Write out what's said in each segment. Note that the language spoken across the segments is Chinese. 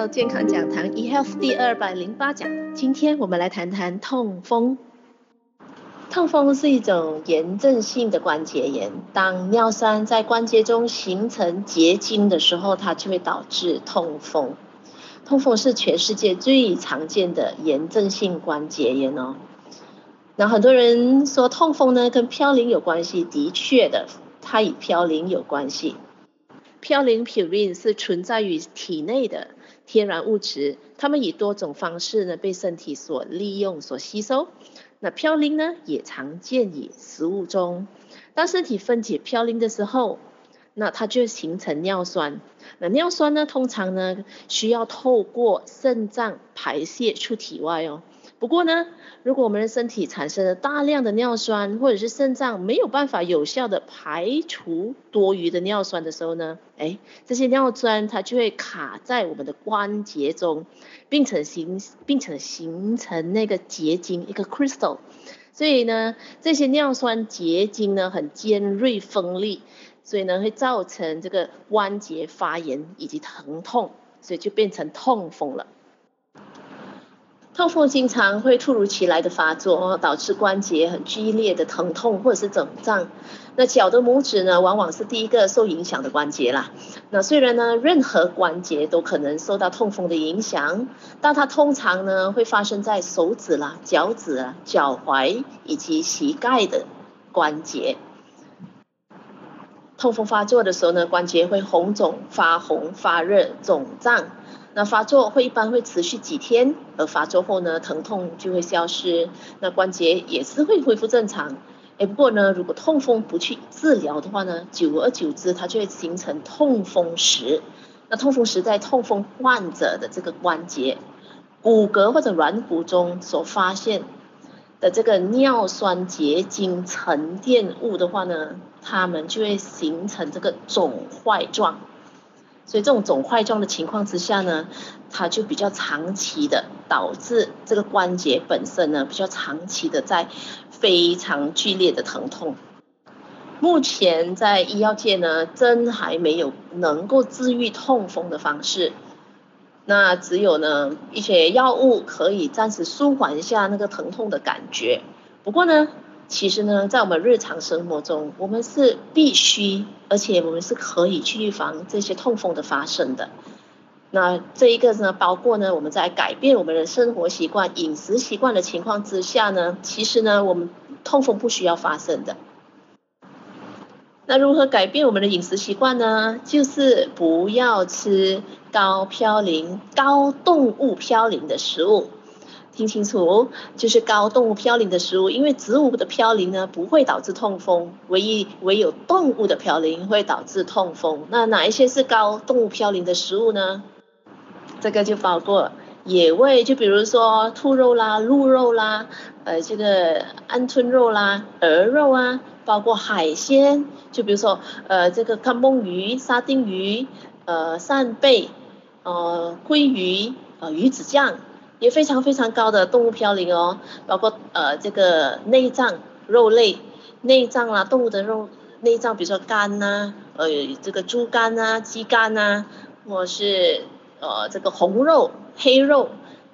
到健康讲堂 eHealth 第二百零八讲。今天我们来谈谈痛风。痛风是一种炎症性的关节炎，当尿酸在关节中形成结晶的时候，它就会导致痛风。痛风是全世界最常见的炎症性关节炎哦。那很多人说痛风呢跟嘌呤有关系，的确的，它与嘌呤有关系。嘌呤 p u r i n 是存在于体内的天然物质，它们以多种方式呢被身体所利用、所吸收。那嘌呤呢也常见于食物中。当身体分解嘌呤的时候，那它就形成尿酸。那尿酸呢通常呢需要透过肾脏排泄出体外哦。不过呢，如果我们的身体产生了大量的尿酸，或者是肾脏没有办法有效的排除多余的尿酸的时候呢，哎，这些尿酸它就会卡在我们的关节中，并且形并且形成那个结晶一个 crystal。所以呢，这些尿酸结晶呢很尖锐锋利，所以呢会造成这个关节发炎以及疼痛，所以就变成痛风了。痛风经常会突如其来的发作，导致关节很剧烈的疼痛或者是肿胀。那脚的拇指呢，往往是第一个受影响的关节啦。那虽然呢，任何关节都可能受到痛风的影响，但它通常呢会发生在手指啦、脚趾啊、脚踝以及膝盖的关节。痛风发作的时候呢，关节会红肿、发红、发热、肿胀。那发作会一般会持续几天，而发作后呢，疼痛就会消失，那关节也是会恢复正常。哎，不过呢，如果痛风不去治疗的话呢，久而久之，它就会形成痛风石。那痛风石在痛风患者的这个关节、骨骼或者软骨中所发现的这个尿酸结晶沉淀物的话呢，它们就会形成这个肿块状。所以这种肿块状的情况之下呢，它就比较长期的导致这个关节本身呢比较长期的在非常剧烈的疼痛。目前在医药界呢，真还没有能够治愈痛风的方式。那只有呢一些药物可以暂时舒缓一下那个疼痛的感觉。不过呢。其实呢，在我们日常生活中，我们是必须，而且我们是可以去预防这些痛风的发生的。那这一个呢，包括呢，我们在改变我们的生活习惯、饮食习惯的情况之下呢，其实呢，我们痛风不需要发生的。那如何改变我们的饮食习惯呢？就是不要吃高嘌呤、高动物嘌呤的食物。听清楚，就是高动物嘌呤的食物，因为植物的嘌呤呢不会导致痛风，唯一唯有动物的嘌呤会导致痛风。那哪一些是高动物嘌呤的食物呢？这个就包括野味，就比如说兔肉啦、鹿肉啦，呃，这个鹌鹑肉啦、鹅肉啊，包括海鲜，就比如说呃，这个康梦鱼、沙丁鱼、呃，扇贝、呃，鲑鱼、呃，鱼子酱。也非常非常高的动物嘌呤哦，包括呃这个内脏肉类、内脏啦，动物的肉内脏，比如说肝呐、啊，呃这个猪肝呐、鸡肝呐，或是呃这个红肉、黑肉，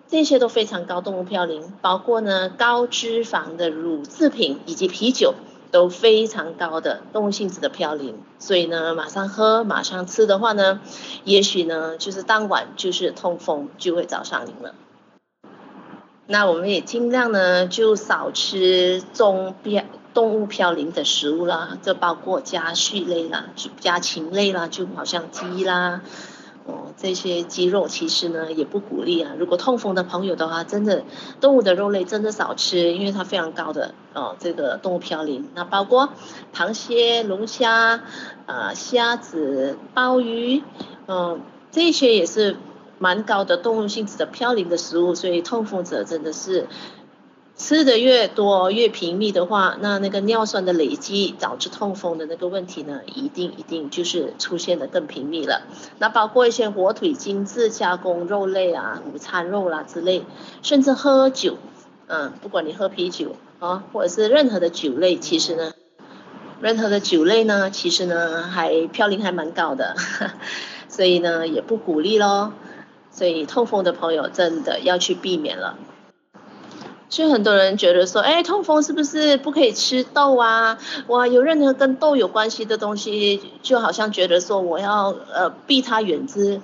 这些都非常高动物嘌呤，包括呢高脂肪的乳制品以及啤酒都非常高的动物性质的嘌呤，所以呢马上喝马上吃的话呢，也许呢就是当晚就是痛风就会找上您了。那我们也尽量呢，就少吃中标动物嘌呤的食物啦，这包括家畜类啦、家禽类啦，就好像鸡啦，哦这些鸡肉其实呢也不鼓励啊。如果痛风的朋友的话，真的动物的肉类真的少吃，因为它非常高的哦这个动物嘌呤。那包括螃蟹、龙虾、啊、虾子、鲍鱼，嗯、这些也是。蛮高的动物性质的嘌呤的食物，所以痛风者真的是吃的越多越频密的话，那那个尿酸的累积导致痛风的那个问题呢，一定一定就是出现的更频密了。那包括一些火腿、精致加工肉类啊、午餐肉啦、之类，甚至喝酒，嗯，不管你喝啤酒啊，或者是任何的酒类，其实呢，任何的酒类呢，其实呢还嘌呤还蛮高的，所以呢也不鼓励咯。所以痛风的朋友真的要去避免了。所以很多人觉得说，哎，痛风是不是不可以吃豆啊？哇，有任何跟豆有关系的东西，就好像觉得说我要呃避它远之，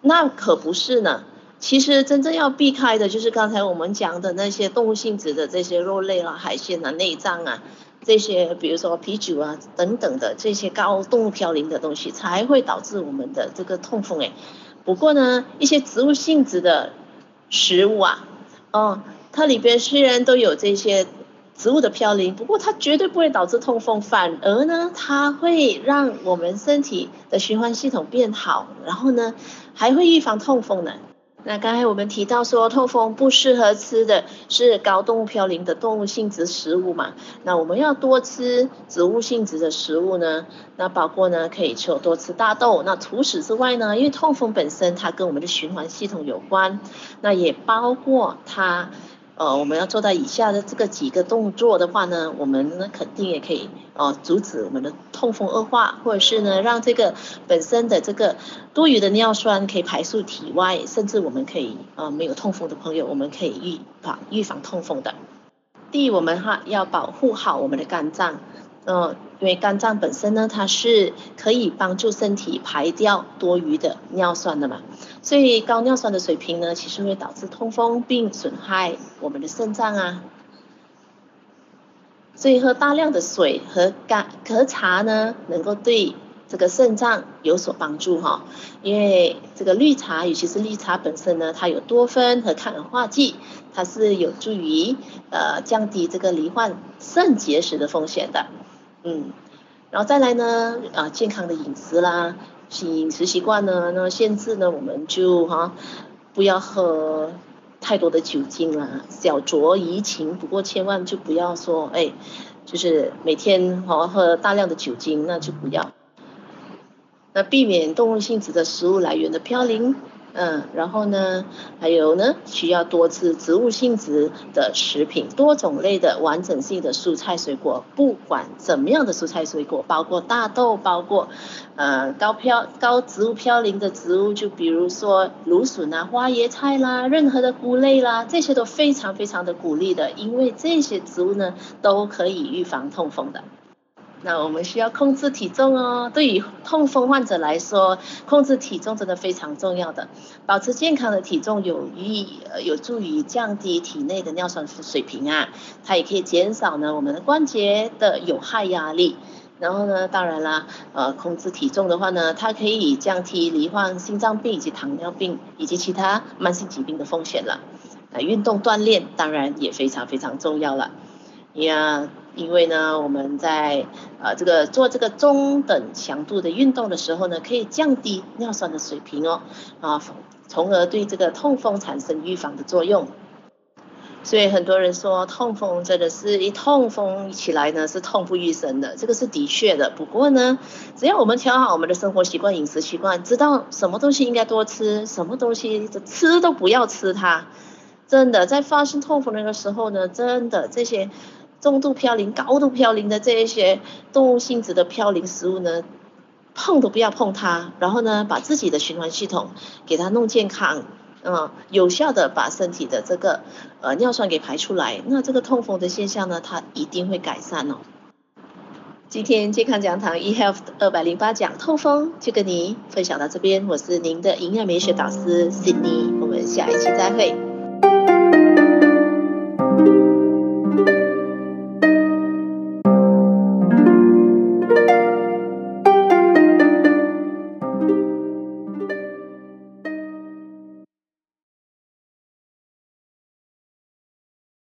那可不是呢。其实真正要避开的就是刚才我们讲的那些动物性质的这些肉类啦、海鲜啊、内脏啊这些，比如说啤酒啊等等的这些高动物嘌呤的东西，才会导致我们的这个痛风哎。不过呢，一些植物性质的食物啊，哦。它里边虽然都有这些植物的嘌呤，不过它绝对不会导致痛风，反而呢，它会让我们身体的循环系统变好，然后呢，还会预防痛风呢。那刚才我们提到说，痛风不适合吃的是高动物嘌呤的动物性质食物嘛？那我们要多吃植物性质的食物呢？那包括呢，可以吃多吃大豆。那除此之外呢，因为痛风本身它跟我们的循环系统有关，那也包括它。呃，我们要做到以下的这个几个动作的话呢，我们呢肯定也可以呃阻止我们的痛风恶化，或者是呢让这个本身的这个多余的尿酸可以排出体外，甚至我们可以呃没有痛风的朋友，我们可以预防预防痛风的。第一，我们哈要保护好我们的肝脏。嗯，因为肝脏本身呢，它是可以帮助身体排掉多余的尿酸的嘛，所以高尿酸的水平呢，其实会导致痛风并损害我们的肾脏啊。所以喝大量的水和干和茶呢，能够对这个肾脏有所帮助哈。因为这个绿茶，尤其是绿茶本身呢，它有多酚和抗氧化剂，它是有助于呃降低这个罹患肾结石的风险的。嗯，然后再来呢，啊，健康的饮食啦，饮食习惯呢，那限制呢，我们就哈、不要喝太多的酒精啦，小酌怡情，不过千万就不要说，哎，就是每天哈、啊、喝大量的酒精，那就不要。那避免动物性质的食物来源的嘌呤。嗯，然后呢，还有呢，需要多吃植物性质的食品，多种类的完整性的蔬菜水果，不管怎么样的蔬菜水果，包括大豆，包括呃高嘌高植物嘌呤的植物，就比如说芦笋啊、花椰菜啦，任何的菇类啦，这些都非常非常的鼓励的，因为这些植物呢都可以预防痛风的。那我们需要控制体重哦。对于痛风患者来说，控制体重真的非常重要的。保持健康的体重有益，呃，有助于降低体内的尿酸水平啊。它也可以减少呢我们的关节的有害压力。然后呢，当然啦，呃，控制体重的话呢，它可以降低罹患心脏病以及糖尿病以及其他慢性疾病的风险了。呃运动锻炼当然也非常非常重要了。呀，因为呢，我们在呃这个做这个中等强度的运动的时候呢，可以降低尿酸的水平哦，啊，从而对这个痛风产生预防的作用。所以很多人说痛风真的是一痛风起来呢是痛不欲生的，这个是的确的。不过呢，只要我们调好我们的生活习惯、饮食习惯，知道什么东西应该多吃，什么东西吃都不要吃它。真的，在发生痛风那个时候呢，真的这些。中度嘌呤、高度嘌呤的这一些动物性质的嘌呤食物呢，碰都不要碰它。然后呢，把自己的循环系统给它弄健康，嗯，有效的把身体的这个呃尿酸给排出来，那这个痛风的现象呢，它一定会改善哦。今天健康讲堂 eHealth 二百零八讲痛风就跟你分享到这边，我是您的营养美学导师 Sydney，我们下一期再会。